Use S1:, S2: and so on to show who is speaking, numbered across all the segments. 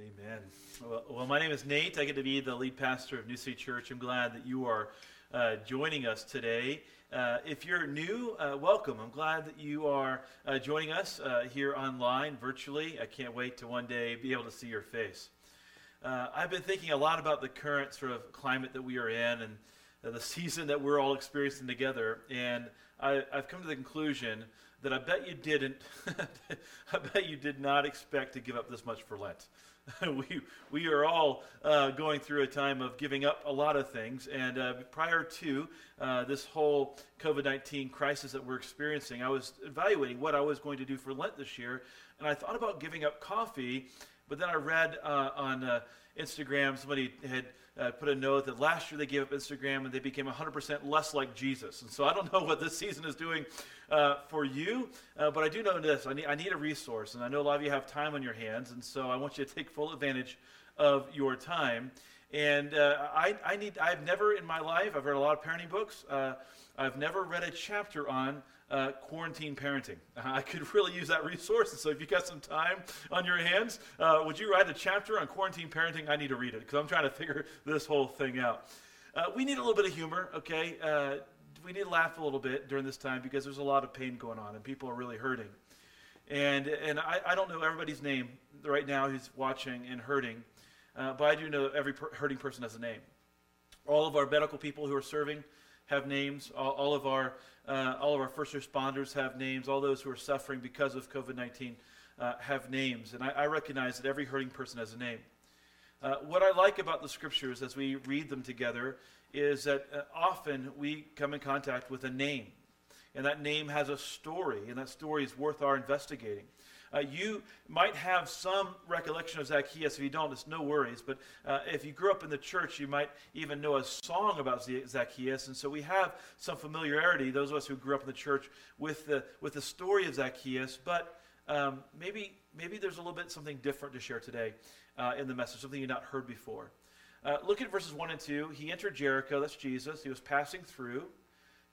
S1: Amen. Well, well, my name is Nate. I get to be the lead pastor of New City Church. I'm glad that you are uh, joining us today. Uh, if you're new, uh, welcome. I'm glad that you are uh, joining us uh, here online, virtually. I can't wait to one day be able to see your face. Uh, I've been thinking a lot about the current sort of climate that we are in and the season that we're all experiencing together. And I, I've come to the conclusion that I bet you didn't, I bet you did not expect to give up this much for Lent. we, we are all uh, going through a time of giving up a lot of things. And uh, prior to uh, this whole COVID 19 crisis that we're experiencing, I was evaluating what I was going to do for Lent this year. And I thought about giving up coffee, but then I read uh, on uh, Instagram, somebody had uh, put a note that last year they gave up Instagram and they became 100% less like Jesus. And so I don't know what this season is doing uh, for you, uh, but I do know this. I need, I need a resource, and I know a lot of you have time on your hands, and so I want you to take full advantage of your time. And uh, I, I need, I've never in my life, I've read a lot of parenting books. Uh, I've never read a chapter on uh, quarantine parenting. Uh, I could really use that resource. And so if you got some time on your hands, uh, would you write a chapter on quarantine parenting? I need to read it because I'm trying to figure this whole thing out. Uh, we need a little bit of humor, okay? Uh, we need to laugh a little bit during this time because there's a lot of pain going on and people are really hurting. And, and I, I don't know everybody's name right now who's watching and hurting, but I do know every per- hurting person has a name. All of our medical people who are serving have names. All, all of our uh, all of our first responders have names. All those who are suffering because of COVID 19 uh, have names. And I, I, recognize that every hurting person has a name. Uh, what I like about the scriptures as we read them together is that uh, often we come in contact with a name. And that name has a story, and that story is worth our investigating. Uh, you might have some recollection of Zacchaeus. If you don't, it's no worries. But uh, if you grew up in the church, you might even know a song about Zacchaeus. And so we have some familiarity, those of us who grew up in the church, with the, with the story of Zacchaeus. But um, maybe, maybe there's a little bit something different to share today uh, in the message, something you've not heard before. Uh, look at verses 1 and 2. He entered Jericho, that's Jesus. He was passing through.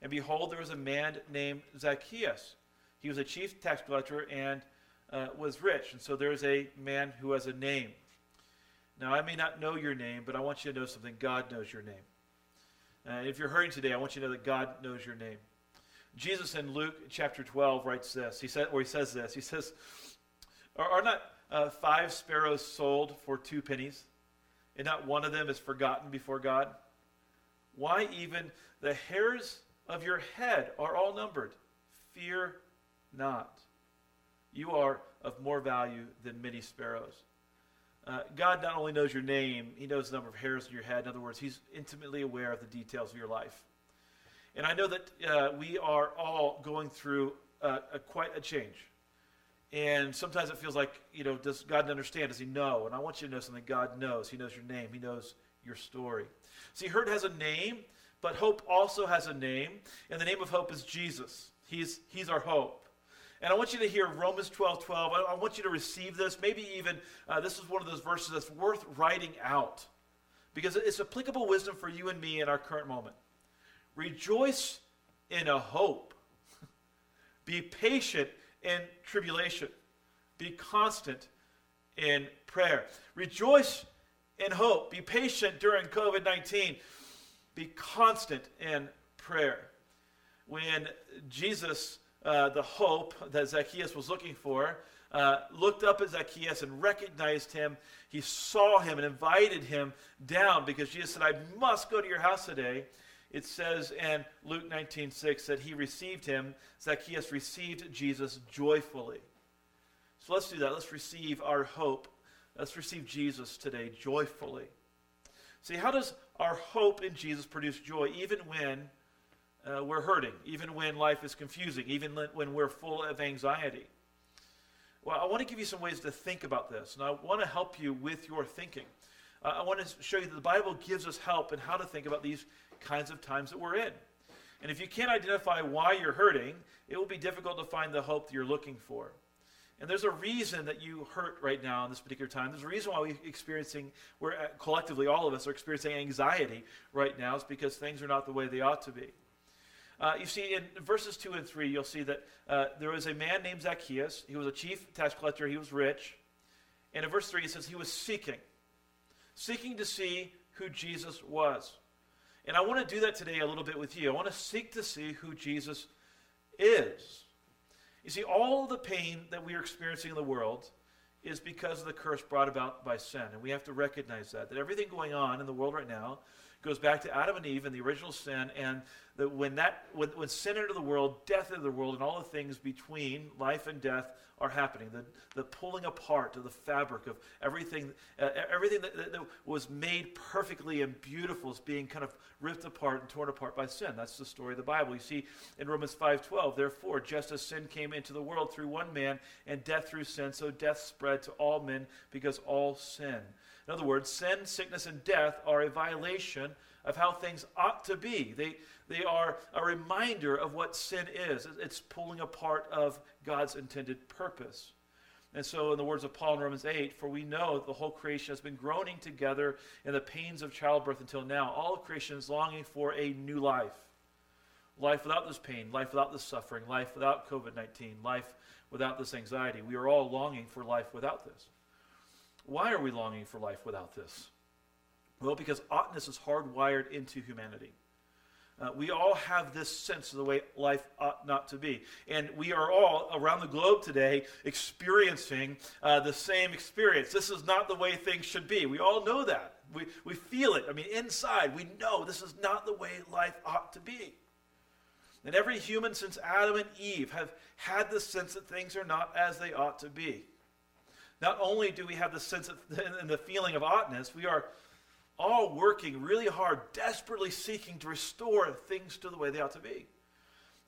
S1: And behold, there was a man named Zacchaeus. He was a chief tax collector and uh, was rich. And so there's a man who has a name. Now, I may not know your name, but I want you to know something. God knows your name. Uh, if you're hurting today, I want you to know that God knows your name. Jesus in Luke chapter 12 writes this. He said, or he says this. He says, "Are, are not uh, five sparrows sold for two pennies, and not one of them is forgotten before God? Why even the hairs of your head are all numbered? Fear not." You are of more value than many sparrows. Uh, God not only knows your name, He knows the number of hairs in your head. In other words, He's intimately aware of the details of your life. And I know that uh, we are all going through uh, a, quite a change. And sometimes it feels like, you know, does God understand? Does He know? And I want you to know something God knows. He knows your name, He knows your story. See, hurt has a name, but hope also has a name. And the name of hope is Jesus. He's, he's our hope. And I want you to hear Romans 12 12. I, I want you to receive this. Maybe even uh, this is one of those verses that's worth writing out because it's applicable wisdom for you and me in our current moment. Rejoice in a hope, be patient in tribulation, be constant in prayer. Rejoice in hope, be patient during COVID 19, be constant in prayer. When Jesus uh, the hope that Zacchaeus was looking for, uh, looked up at Zacchaeus and recognized him. He saw him and invited him down because Jesus said, I must go to your house today. It says in Luke 19 6 that he received him. Zacchaeus received Jesus joyfully. So let's do that. Let's receive our hope. Let's receive Jesus today joyfully. See, how does our hope in Jesus produce joy even when uh, we're hurting, even when life is confusing, even when we're full of anxiety. Well, I want to give you some ways to think about this, and I want to help you with your thinking. Uh, I want to show you that the Bible gives us help in how to think about these kinds of times that we're in. And if you can't identify why you're hurting, it will be difficult to find the hope that you're looking for. And there's a reason that you hurt right now in this particular time. There's a reason why we're experiencing, we're uh, collectively, all of us are experiencing anxiety right now. is because things are not the way they ought to be. Uh, you see, in verses 2 and 3, you'll see that uh, there was a man named Zacchaeus. He was a chief tax collector, he was rich. And in verse 3, it says he was seeking, seeking to see who Jesus was. And I want to do that today a little bit with you. I want to seek to see who Jesus is. You see, all the pain that we are experiencing in the world is because of the curse brought about by sin. And we have to recognize that. That everything going on in the world right now goes back to Adam and Eve and the original sin, and that when that when, when sin entered the world, death entered the world, and all the things between life and death are happening. The, the pulling apart of the fabric of everything, uh, everything that, that, was made perfectly and beautiful is being kind of ripped apart and torn apart by sin. That's the story of the Bible. You see in Romans 5:12, therefore, just as sin came into the world through one man, and death through sin, so death spread to all men because all sin. In other words, sin, sickness, and death are a violation of how things ought to be. They, they are a reminder of what sin is. It's pulling apart of God's intended purpose. And so, in the words of Paul in Romans 8, for we know the whole creation has been groaning together in the pains of childbirth until now. All creation is longing for a new life. Life without this pain, life without this suffering, life without COVID 19, life without this anxiety. We are all longing for life without this. Why are we longing for life without this? Well, because oughtness is hardwired into humanity. Uh, we all have this sense of the way life ought not to be. And we are all around the globe today experiencing uh, the same experience. This is not the way things should be. We all know that. We, we feel it. I mean, inside, we know this is not the way life ought to be. And every human since Adam and Eve have had the sense that things are not as they ought to be. Not only do we have the sense of, and the feeling of oughtness, we are all working really hard, desperately seeking to restore things to the way they ought to be.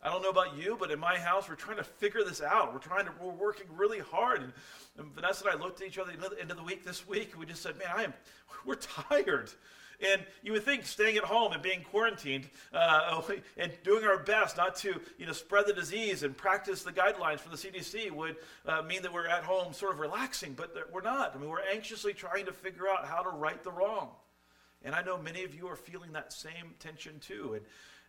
S1: I don't know about you, but in my house, we're trying to figure this out. We're trying to, we're working really hard. And, and Vanessa and I looked at each other at the end of the week this week, and we just said, man, I am, we're tired. And you would think staying at home and being quarantined uh, and doing our best not to you know, spread the disease and practice the guidelines from the CDC would uh, mean that we're at home sort of relaxing, but we're not. I mean, we're anxiously trying to figure out how to right the wrong. And I know many of you are feeling that same tension too.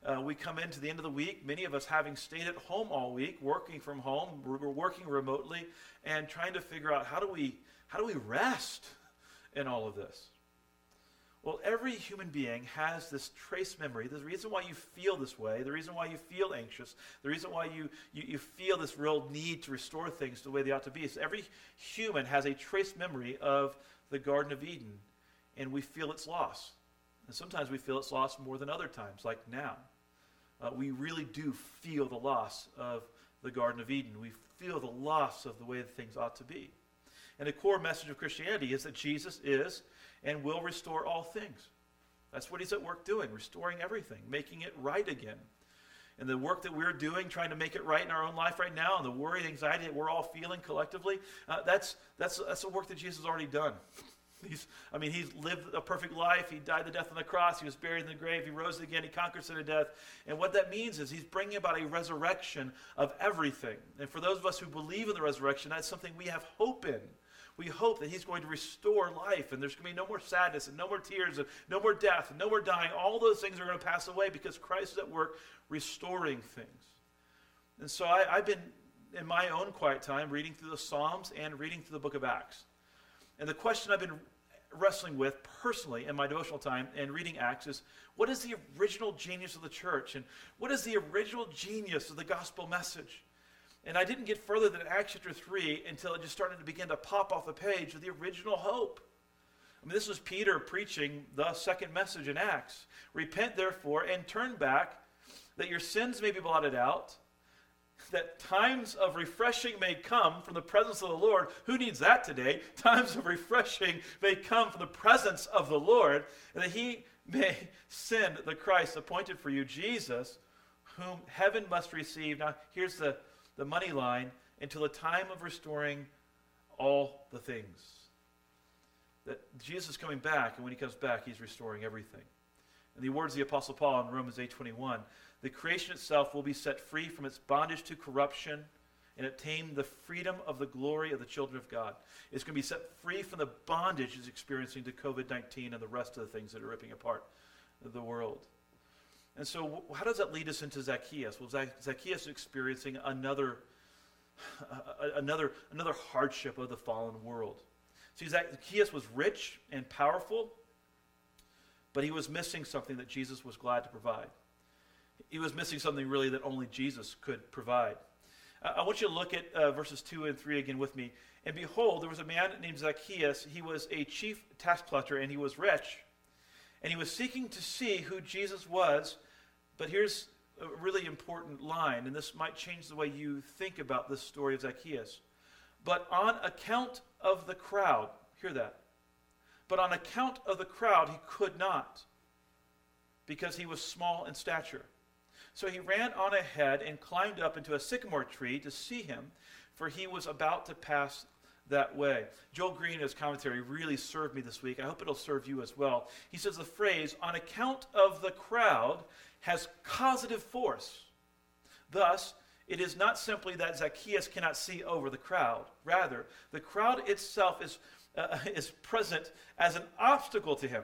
S1: And uh, we come into the end of the week, many of us having stayed at home all week, working from home, we're working remotely, and trying to figure out how do we how do we rest in all of this. Well, every human being has this trace memory. The reason why you feel this way, the reason why you feel anxious, the reason why you, you, you feel this real need to restore things to the way they ought to be is every human has a trace memory of the Garden of Eden, and we feel its loss. And sometimes we feel its loss more than other times, like now. Uh, we really do feel the loss of the Garden of Eden. We feel the loss of the way things ought to be. And the core message of Christianity is that Jesus is and will restore all things. That's what he's at work doing, restoring everything, making it right again. And the work that we're doing, trying to make it right in our own life right now, and the worry and anxiety that we're all feeling collectively, uh, that's, that's, that's the work that Jesus has already done. He's, I mean, he's lived a perfect life. He died the death on the cross. He was buried in the grave. He rose again. He conquered sin and death. And what that means is he's bringing about a resurrection of everything. And for those of us who believe in the resurrection, that's something we have hope in we hope that He's going to restore life and there's going to be no more sadness and no more tears and no more death and no more dying. All those things are going to pass away because Christ is at work restoring things. And so I, I've been in my own quiet time reading through the Psalms and reading through the book of Acts. And the question I've been wrestling with personally in my devotional time and reading Acts is what is the original genius of the church and what is the original genius of the gospel message? And I didn't get further than Acts chapter 3 until it just started to begin to pop off the page of the original hope. I mean, this was Peter preaching the second message in Acts. Repent, therefore, and turn back, that your sins may be blotted out, that times of refreshing may come from the presence of the Lord. Who needs that today? Times of refreshing may come from the presence of the Lord, and that he may send the Christ appointed for you, Jesus, whom heaven must receive. Now, here's the the money line until the time of restoring all the things. That Jesus is coming back, and when he comes back, he's restoring everything. In the words of the Apostle Paul in Romans 8.21, the creation itself will be set free from its bondage to corruption and obtain the freedom of the glory of the children of God. It's going to be set free from the bondage it's experiencing to COVID-19 and the rest of the things that are ripping apart the world. And so, how does that lead us into Zacchaeus? Well, Zacchaeus is experiencing another, another, another hardship of the fallen world. See, Zacchaeus was rich and powerful, but he was missing something that Jesus was glad to provide. He was missing something really that only Jesus could provide. I want you to look at uh, verses 2 and 3 again with me. And behold, there was a man named Zacchaeus. He was a chief tax collector, and he was rich. And he was seeking to see who Jesus was. But here's a really important line, and this might change the way you think about this story of Zacchaeus. But on account of the crowd, hear that. But on account of the crowd, he could not, because he was small in stature. So he ran on ahead and climbed up into a sycamore tree to see him, for he was about to pass that way. Joel Green, his commentary, really served me this week. I hope it'll serve you as well. He says the phrase, on account of the crowd, has causative force. Thus, it is not simply that Zacchaeus cannot see over the crowd. Rather, the crowd itself is, uh, is present as an obstacle to him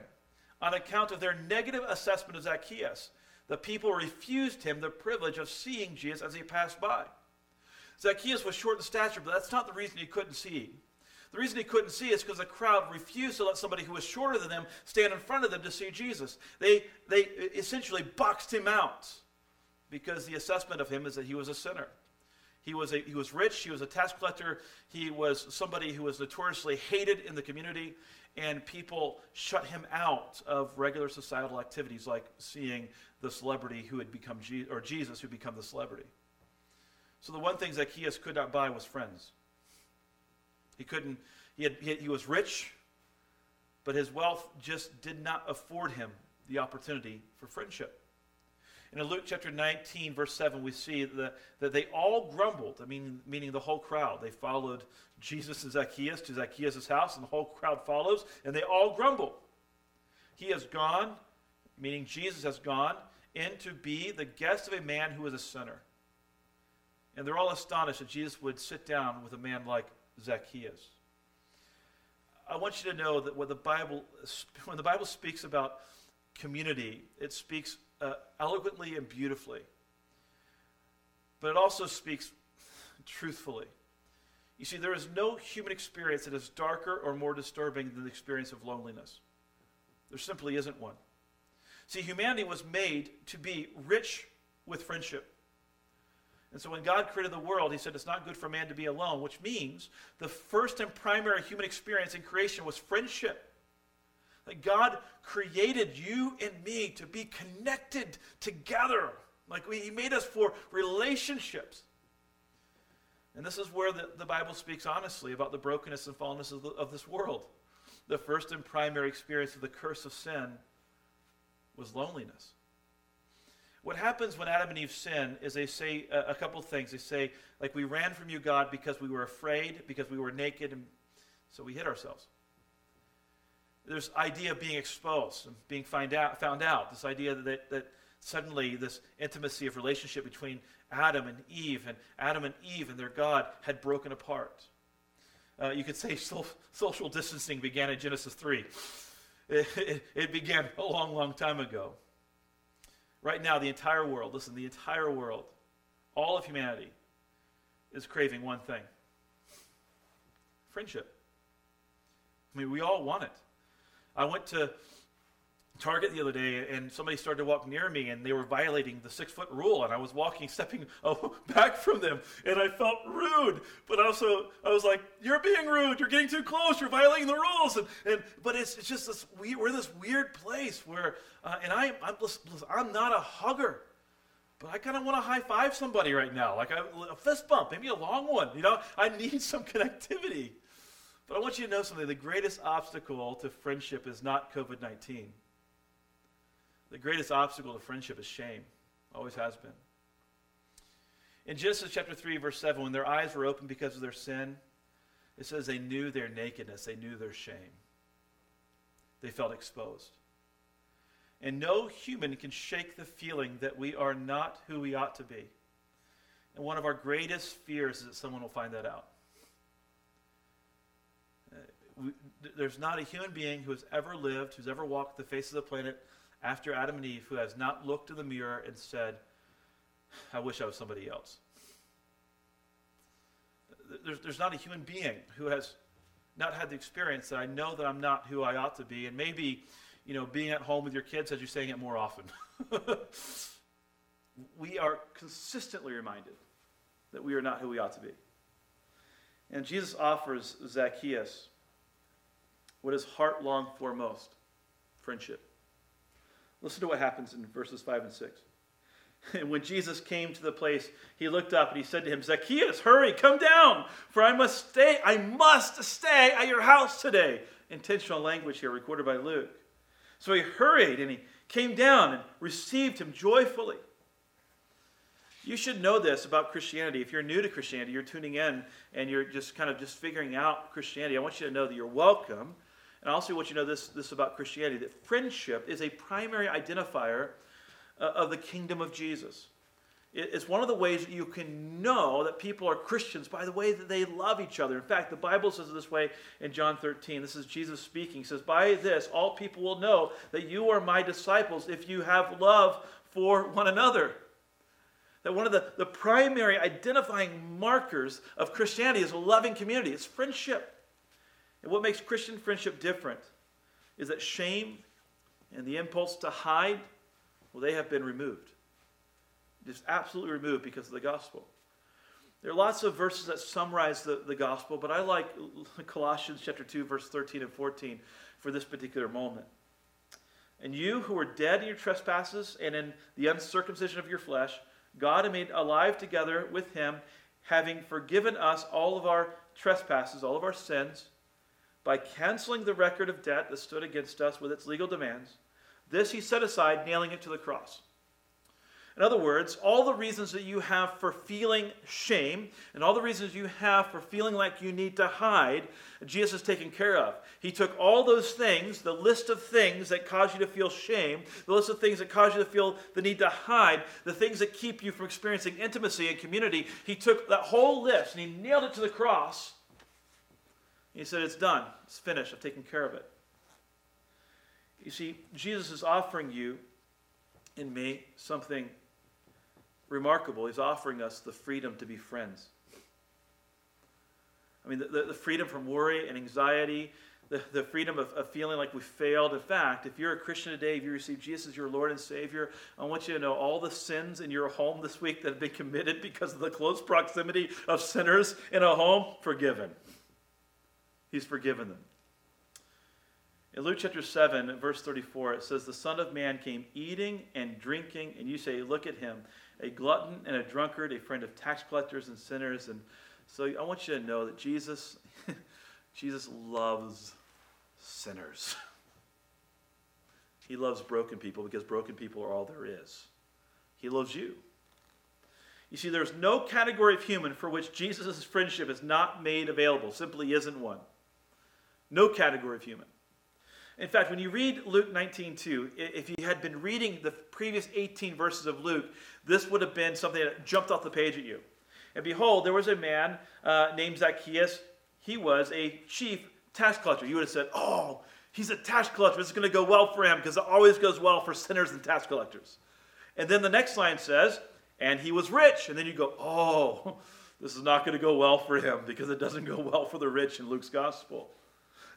S1: on account of their negative assessment of Zacchaeus. The people refused him the privilege of seeing Jesus as he passed by. Zacchaeus was short in stature, but that's not the reason he couldn't see. The reason he couldn't see is because the crowd refused to let somebody who was shorter than them stand in front of them to see Jesus. They, they essentially boxed him out because the assessment of him is that he was a sinner. He was, a, he was rich, he was a tax collector, he was somebody who was notoriously hated in the community, and people shut him out of regular societal activities like seeing the celebrity who had become Je- or Jesus who become the celebrity. So the one thing Zacchaeus could not buy was friends. He couldn't, he, had, he, he was rich, but his wealth just did not afford him the opportunity for friendship. And in Luke chapter 19, verse 7, we see that, that they all grumbled, I mean, meaning the whole crowd. They followed Jesus and Zacchaeus to Zacchaeus' house, and the whole crowd follows, and they all grumble. He has gone, meaning Jesus has gone, in to be the guest of a man who is a sinner. And they're all astonished that Jesus would sit down with a man like Zacchaeus. I want you to know that when the Bible, when the Bible speaks about community, it speaks uh, eloquently and beautifully, but it also speaks truthfully. You see, there is no human experience that is darker or more disturbing than the experience of loneliness. There simply isn't one. See, humanity was made to be rich with friendship. And so when God created the world, he said it's not good for man to be alone, which means the first and primary human experience in creation was friendship. That God created you and me to be connected together. Like we, he made us for relationships. And this is where the, the Bible speaks honestly about the brokenness and fallenness of, the, of this world. The first and primary experience of the curse of sin was loneliness. What happens when Adam and Eve sin is they say a, a couple things. They say, like, we ran from you, God, because we were afraid, because we were naked, and so we hid ourselves. There's idea of being exposed and being find out, found out. This idea that, that suddenly this intimacy of relationship between Adam and Eve and Adam and Eve and their God had broken apart. Uh, you could say so, social distancing began in Genesis 3. It, it, it began a long, long time ago. Right now, the entire world, listen, the entire world, all of humanity, is craving one thing friendship. I mean, we all want it. I went to Target the other day, and somebody started to walk near me, and they were violating the six foot rule, and I was walking, stepping back from them, and I felt rude, but also I was like, "You're being rude. You're getting too close. You're violating the rules." And, and but it's, it's just this we, we're this weird place where, uh, and I I'm I'm not a hugger, but I kind of want to high five somebody right now, like a, a fist bump, maybe a long one. You know, I need some connectivity. But I want you to know something. The greatest obstacle to friendship is not COVID 19. The greatest obstacle to friendship is shame, always has been. In Genesis chapter 3, verse 7, when their eyes were opened because of their sin, it says they knew their nakedness, they knew their shame. They felt exposed. And no human can shake the feeling that we are not who we ought to be. And one of our greatest fears is that someone will find that out. Uh, we, there's not a human being who has ever lived, who's ever walked the face of the planet after Adam and Eve who has not looked in the mirror and said, I wish I was somebody else. There's, there's not a human being who has not had the experience that I know that I'm not who I ought to be. And maybe, you know, being at home with your kids as you're saying it more often. we are consistently reminded that we are not who we ought to be. And Jesus offers Zacchaeus what his heart longed for most friendship. Listen to what happens in verses 5 and 6. And when Jesus came to the place, he looked up and he said to him, Zacchaeus, hurry, come down, for I must stay, I must stay at your house today. Intentional language here, recorded by Luke. So he hurried and he came down and received him joyfully. You should know this about Christianity. If you're new to Christianity, you're tuning in and you're just kind of just figuring out Christianity. I want you to know that you're welcome. And I also want you to know this, this about Christianity that friendship is a primary identifier uh, of the kingdom of Jesus. It's one of the ways that you can know that people are Christians by the way that they love each other. In fact, the Bible says it this way in John 13. This is Jesus speaking. He says, By this, all people will know that you are my disciples if you have love for one another. That one of the, the primary identifying markers of Christianity is a loving community, it's friendship. And what makes Christian friendship different is that shame and the impulse to hide well, they have been removed. Just absolutely removed because of the gospel. There are lots of verses that summarize the, the gospel, but I like Colossians chapter 2, verse 13 and 14 for this particular moment. And you who were dead in your trespasses and in the uncircumcision of your flesh, God made alive together with him, having forgiven us all of our trespasses, all of our sins, by canceling the record of debt that stood against us with its legal demands this he set aside, nailing it to the cross. In other words, all the reasons that you have for feeling shame and all the reasons you have for feeling like you need to hide, Jesus has taken care of. He took all those things, the list of things that cause you to feel shame, the list of things that cause you to feel the need to hide, the things that keep you from experiencing intimacy and community. He took that whole list and he nailed it to the cross. He said, It's done. It's finished. I've taken care of it. You see, Jesus is offering you and me something remarkable. He's offering us the freedom to be friends. I mean, the, the, the freedom from worry and anxiety, the, the freedom of, of feeling like we failed. In fact, if you're a Christian today, if you receive Jesus as your Lord and Savior, I want you to know all the sins in your home this week that have been committed because of the close proximity of sinners in a home, forgiven. He's forgiven them. In Luke chapter 7, verse 34, it says, The Son of Man came eating and drinking, and you say, Look at him, a glutton and a drunkard, a friend of tax collectors and sinners. And so I want you to know that Jesus, Jesus loves sinners. He loves broken people because broken people are all there is. He loves you. You see, there's no category of human for which Jesus' friendship is not made available, simply isn't one. No category of human. In fact, when you read Luke 19:2, if you had been reading the previous 18 verses of Luke, this would have been something that jumped off the page at you. And behold, there was a man uh, named Zacchaeus. He was a chief tax collector. You would have said, Oh, he's a tax collector. This is going to go well for him because it always goes well for sinners and tax collectors. And then the next line says, And he was rich. And then you go, Oh, this is not going to go well for him because it doesn't go well for the rich in Luke's gospel.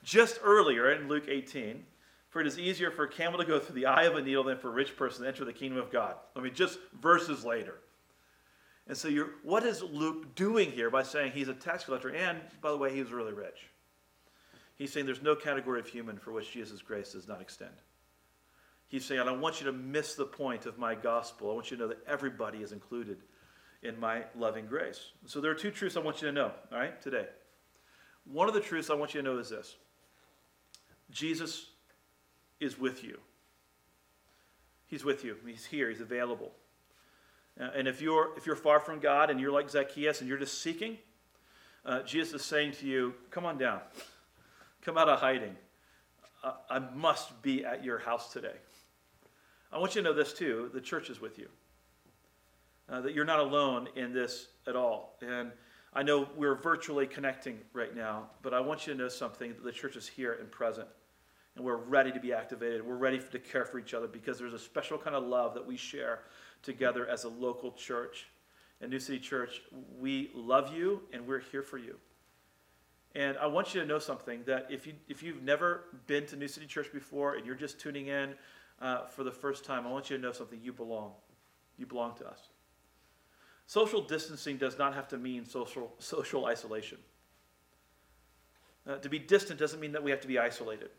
S1: Just earlier in Luke 18, for it is easier for a camel to go through the eye of a needle than for a rich person to enter the kingdom of God. I mean, just verses later. And so, you're, what is Luke doing here by saying he's a tax collector? And, by the way, he was really rich. He's saying there's no category of human for which Jesus' grace does not extend. He's saying, I don't want you to miss the point of my gospel. I want you to know that everybody is included in my loving grace. So, there are two truths I want you to know, all right, today. One of the truths I want you to know is this Jesus is with you. He's with you. He's here. He's available. Uh, and if you're, if you're far from God and you're like Zacchaeus and you're just seeking, uh, Jesus is saying to you, Come on down. Come out of hiding. Uh, I must be at your house today. I want you to know this too the church is with you. Uh, that you're not alone in this at all. And I know we're virtually connecting right now, but I want you to know something that the church is here and present and we're ready to be activated. We're ready to care for each other because there's a special kind of love that we share together as a local church. And New City Church, we love you and we're here for you. And I want you to know something that if, you, if you've never been to New City Church before and you're just tuning in uh, for the first time, I want you to know something. You belong. You belong to us. Social distancing does not have to mean social, social isolation. Uh, to be distant doesn't mean that we have to be isolated.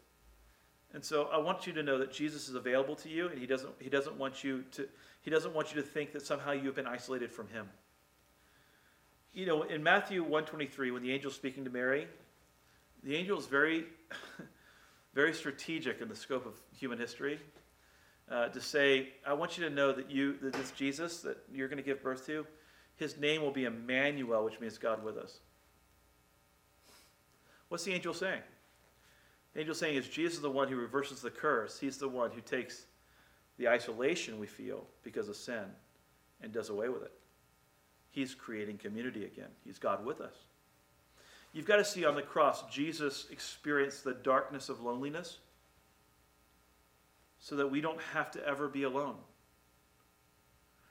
S1: And so I want you to know that Jesus is available to you, and he doesn't, he doesn't want you to he doesn't want you to think that somehow you have been isolated from him. You know, in Matthew 123, when the angel's speaking to Mary, the angel is very, very strategic in the scope of human history. Uh, to say, I want you to know that you, that this Jesus that you're going to give birth to, his name will be Emmanuel, which means God with us. What's the angel saying? The angel saying is Jesus is the one who reverses the curse. He's the one who takes the isolation we feel because of sin and does away with it. He's creating community again. He's God with us. You've got to see on the cross, Jesus experienced the darkness of loneliness so that we don't have to ever be alone.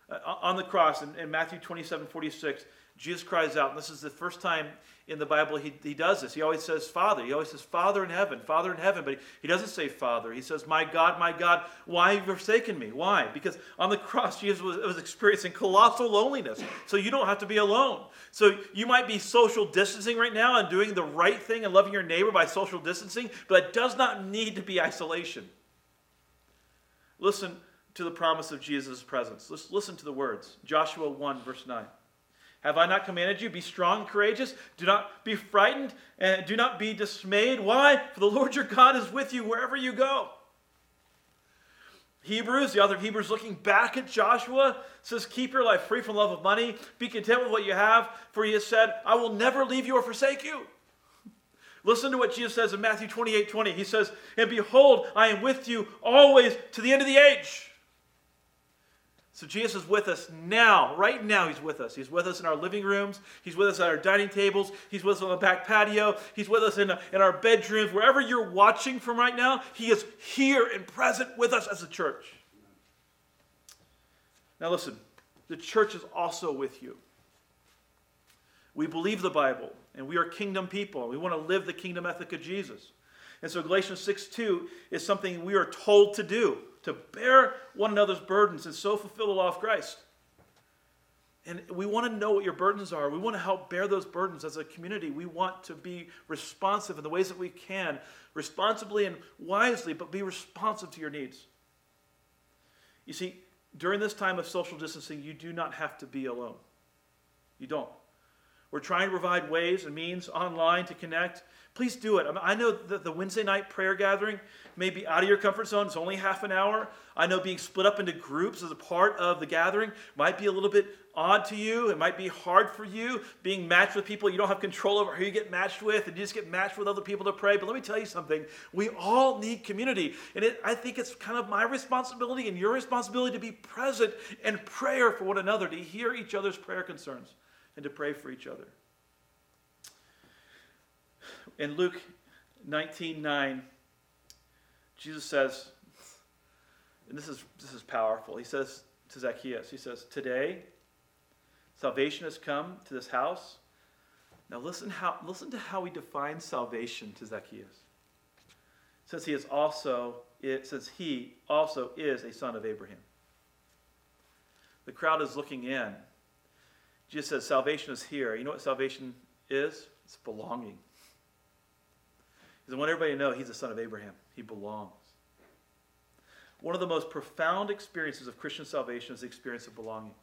S1: Uh, on the cross, in, in Matthew 27 46, Jesus cries out, and this is the first time in the Bible he, he does this. He always says Father. He always says Father in heaven, Father in heaven, but he, doesn't say Father. He says, My God, my God, why have you forsaken me? Why? Because on the cross, Jesus was, was experiencing colossal loneliness. So you don't have to be alone. So you might be social distancing right now and doing the right thing and loving your neighbor by social distancing, but it does not need to be isolation. Listen to the promise of Jesus' presence. Listen to the words. Joshua 1, verse 9. Have I not commanded you? Be strong, courageous. Do not be frightened, and do not be dismayed. Why? For the Lord your God is with you wherever you go. Hebrews, the author of Hebrews, looking back at Joshua, says, Keep your life free from love of money. Be content with what you have, for he has said, I will never leave you or forsake you. Listen to what Jesus says in Matthew 28 20. He says, And behold, I am with you always to the end of the age. So Jesus is with us now. Right now, He's with us. He's with us in our living rooms. He's with us at our dining tables. He's with us on the back patio. He's with us in, in our bedrooms. Wherever you're watching from right now, He is here and present with us as a church. Now, listen, the church is also with you. We believe the Bible, and we are kingdom people. We want to live the kingdom ethic of Jesus. And so Galatians 6 2 is something we are told to do to bear one another's burdens and so fulfill the law of Christ. And we want to know what your burdens are. We want to help bear those burdens as a community. We want to be responsive in the ways that we can, responsibly and wisely, but be responsive to your needs. You see, during this time of social distancing, you do not have to be alone. You don't. We're trying to provide ways and means online to connect. Please do it. I know that the Wednesday night prayer gathering may be out of your comfort zone. It's only half an hour. I know being split up into groups as a part of the gathering might be a little bit odd to you. It might be hard for you being matched with people you don't have control over who you get matched with, and you just get matched with other people to pray. But let me tell you something we all need community. And it, I think it's kind of my responsibility and your responsibility to be present in prayer for one another, to hear each other's prayer concerns and to pray for each other. In Luke 19 9, Jesus says, and this is, this is powerful. He says to Zacchaeus, He says, Today, salvation has come to this house. Now listen, how, listen to how he defines salvation to Zacchaeus. Since he is also, since he also is a son of Abraham. The crowd is looking in Jesus says salvation is here. You know what salvation is? It's belonging. Because I want everybody to know he's the son of Abraham. He belongs. One of the most profound experiences of Christian salvation is the experience of belonging.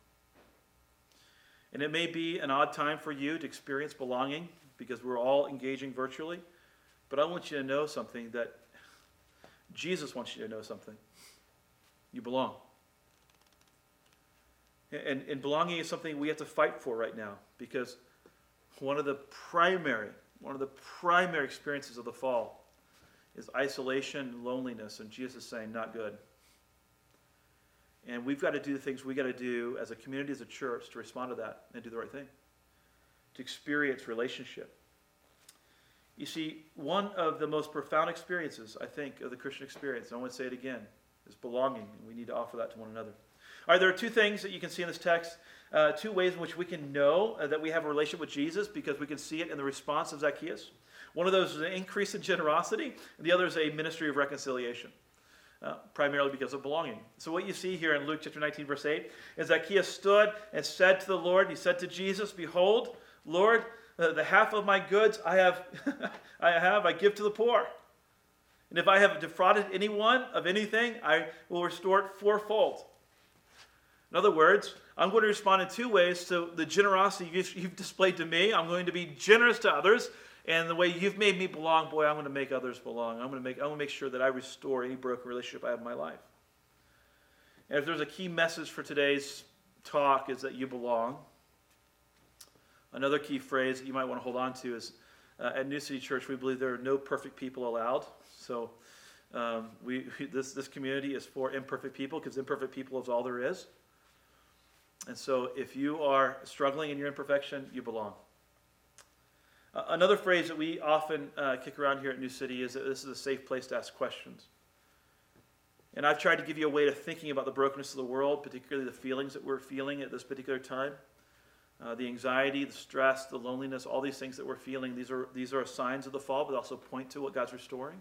S1: And it may be an odd time for you to experience belonging because we're all engaging virtually. But I want you to know something that Jesus wants you to know something. You belong. And, and belonging is something we have to fight for right now because one of the primary, one of the primary experiences of the fall is isolation and loneliness. And Jesus is saying, not good. And we've got to do the things we got to do as a community, as a church, to respond to that and do the right thing, to experience relationship. You see, one of the most profound experiences, I think, of the Christian experience, and I want to say it again, is belonging. And we need to offer that to one another. All right, there are two things that you can see in this text, uh, two ways in which we can know uh, that we have a relationship with Jesus because we can see it in the response of Zacchaeus. One of those is an increase in generosity, and the other is a ministry of reconciliation. Uh, primarily because of belonging. So, what you see here in Luke chapter 19, verse 8, is Zacchaeus stood and said to the Lord, He said to Jesus, Behold, Lord, uh, the half of my goods I have, I have, I give to the poor. And if I have defrauded anyone of anything, I will restore it fourfold. In other words, I'm going to respond in two ways to the generosity you've displayed to me. I'm going to be generous to others, and the way you've made me belong, boy, I'm going to make others belong. I'm going to make, I'm going to make sure that I restore any broken relationship I have in my life. And if there's a key message for today's talk, is that you belong. Another key phrase that you might want to hold on to is uh, at New City Church, we believe there are no perfect people allowed. So um, we, this, this community is for imperfect people because imperfect people is all there is. And so if you are struggling in your imperfection, you belong. Uh, another phrase that we often uh, kick around here at New City is that this is a safe place to ask questions. And I've tried to give you a way of thinking about the brokenness of the world, particularly the feelings that we're feeling at this particular time. Uh, the anxiety, the stress, the loneliness, all these things that we're feeling, these are, these are signs of the fall, but also point to what God's restoring.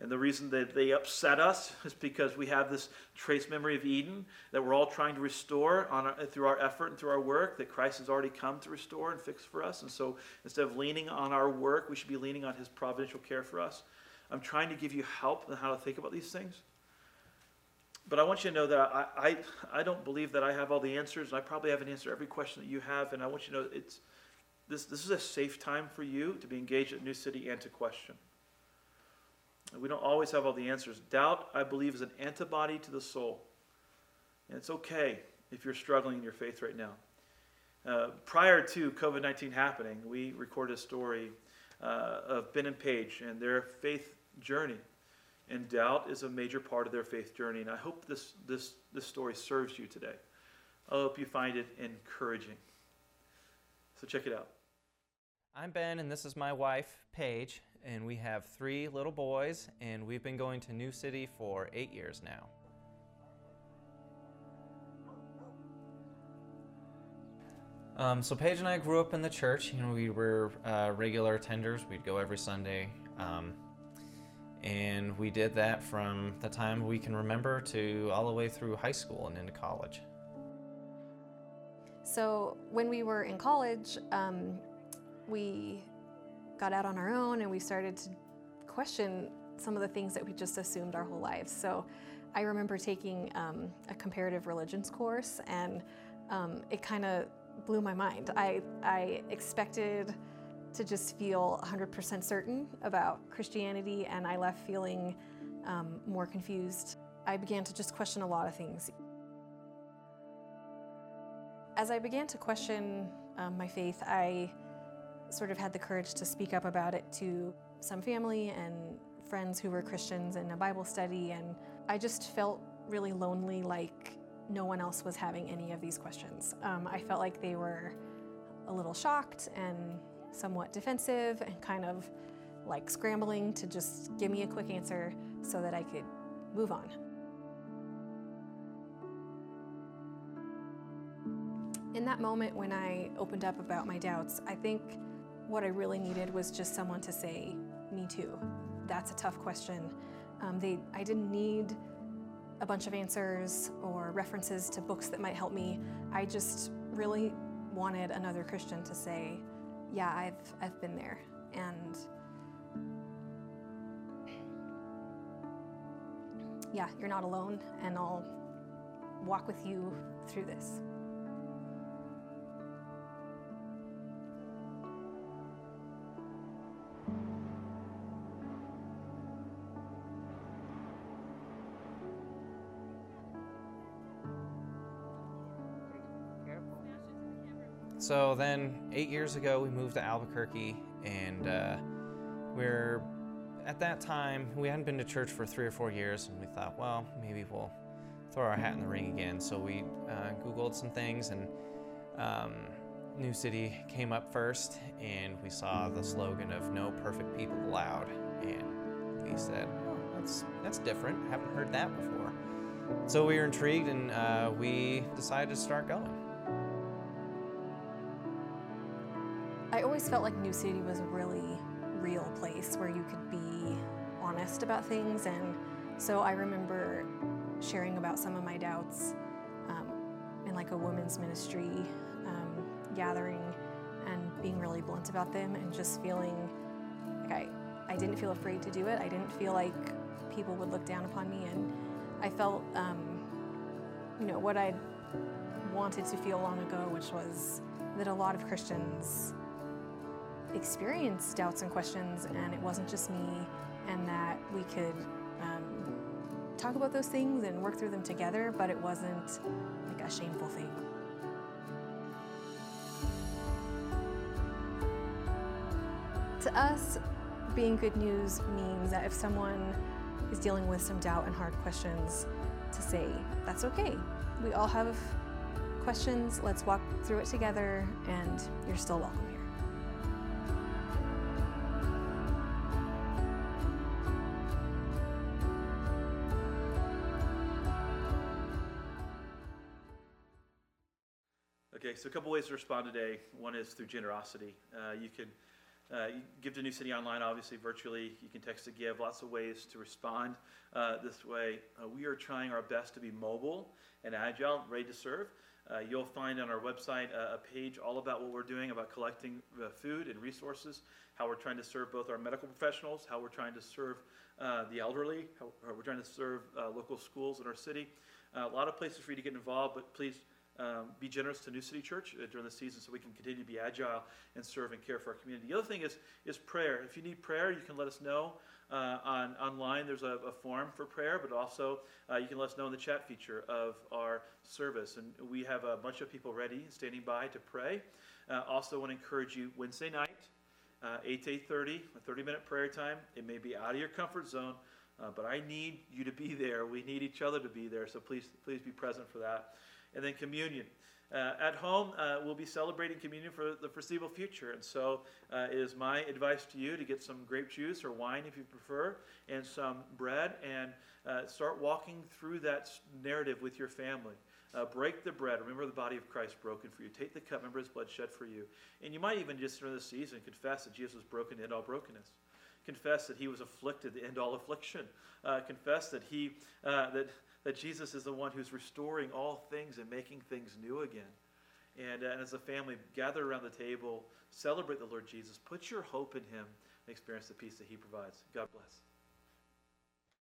S1: And the reason that they upset us is because we have this trace memory of Eden that we're all trying to restore our, through our effort and through our work that Christ has already come to restore and fix for us. And so instead of leaning on our work, we should be leaning on his providential care for us. I'm trying to give you help in how to think about these things. But I want you to know that I, I, I don't believe that I have all the answers. I probably haven't answered every question that you have. And I want you to know it's, this, this is a safe time for you to be engaged at New City and to question. We don't always have all the answers. Doubt, I believe, is an antibody to the soul. And it's okay if you're struggling in your faith right now. Uh, prior to COVID 19 happening, we recorded a story uh, of Ben and Paige and their faith journey. And doubt is a major part of their faith journey. And I hope this, this, this story serves you today. I hope you find it encouraging. So check it out.
S2: I'm Ben, and this is my wife, Paige and we have three little boys, and we've been going to New City for eight years now. Um, so Paige and I grew up in the church. You know, we were uh, regular attenders. We'd go every Sunday, um, and we did that from the time we can remember to all the way through high school and into college.
S3: So when we were in college, um, we got out on our own and we started to question some of the things that we just assumed our whole lives. So I remember taking um, a comparative religions course and um, it kind of blew my mind. I, I expected to just feel 100% certain about Christianity and I left feeling um, more confused. I began to just question a lot of things. As I began to question um, my faith, I sort of had the courage to speak up about it to some family and friends who were Christians in a Bible study, and I just felt really lonely, like no one else was having any of these questions. Um, I felt like they were a little shocked and somewhat defensive and kind of like scrambling to just give me a quick answer so that I could move on. In that moment when I opened up about my doubts, I think what I really needed was just someone to say, me too. That's a tough question. Um, they, I didn't need a bunch of answers or references to books that might help me. I just really wanted another Christian to say, yeah, I've, I've been there. And yeah, you're not alone, and I'll walk with you through this.
S2: So then, eight years ago, we moved to Albuquerque, and uh, we're at that time we hadn't been to church for three or four years, and we thought, well, maybe we'll throw our hat in the ring again. So we uh, Googled some things, and um, New City came up first, and we saw the slogan of "No perfect people allowed," and we said, oh, "That's that's different. Haven't heard that before." So we were intrigued, and uh, we decided to start going.
S3: Always felt like New City was a really real place where you could be honest about things. And so I remember sharing about some of my doubts um, in like a women's ministry um, gathering and being really blunt about them and just feeling like I, I didn't feel afraid to do it. I didn't feel like people would look down upon me. And I felt, um, you know, what I wanted to feel long ago, which was that a lot of Christians experience doubts and questions, and it wasn't just me, and that we could um, talk about those things and work through them together, but it wasn't like a shameful thing. To us, being good news means that if someone is dealing with some doubt and hard questions, to say, that's okay. We all have questions, let's walk through it together, and you're still welcome
S1: so a couple ways to respond today. One is through generosity. Uh, you can uh, give to New City Online, obviously, virtually. You can text to give, lots of ways to respond uh, this way. Uh, we are trying our best to be mobile and agile, ready to serve. Uh, you'll find on our website a, a page all about what we're doing about collecting uh, food and resources, how we're trying to serve both our medical professionals, how we're trying to serve uh, the elderly, how we're trying to serve local schools in our city. a lot of places for you to get involved, but please um, be generous to New City Church uh, during the season so we can continue to be agile and serve and care for our community. The other thing is, is prayer. If you need prayer, you can let us know uh, on online. There's a, a, form for prayer, but also uh, you can let us know in the chat feature of our service. And we have a bunch of people ready, standing by to pray. Uh, also, want to encourage you Wednesday night, uh, 8 to 8.30, a 30-minute prayer time. It may be out of your comfort zone, uh, but I need you to be there. We need each other to be there, so please, please be present for that and then communion. Uh, at home, uh, we'll be celebrating communion for the foreseeable future. And so uh, it is my advice to you to get some grape juice or wine if you prefer, and some bread, and uh, start walking through that narrative with your family. Uh, break the bread. Remember the body of Christ broken for you. Take the cup. Remember his blood shed for you. And you might even just during this season confess that Jesus was broken to end all brokenness. Confess that he was afflicted to end all affliction. Uh, confess that he that that Jesus is the one who's restoring all things and making things new again. And, uh, and as a family, gather around the table, celebrate the Lord Jesus, put your hope in him, and experience the peace that he provides. God bless.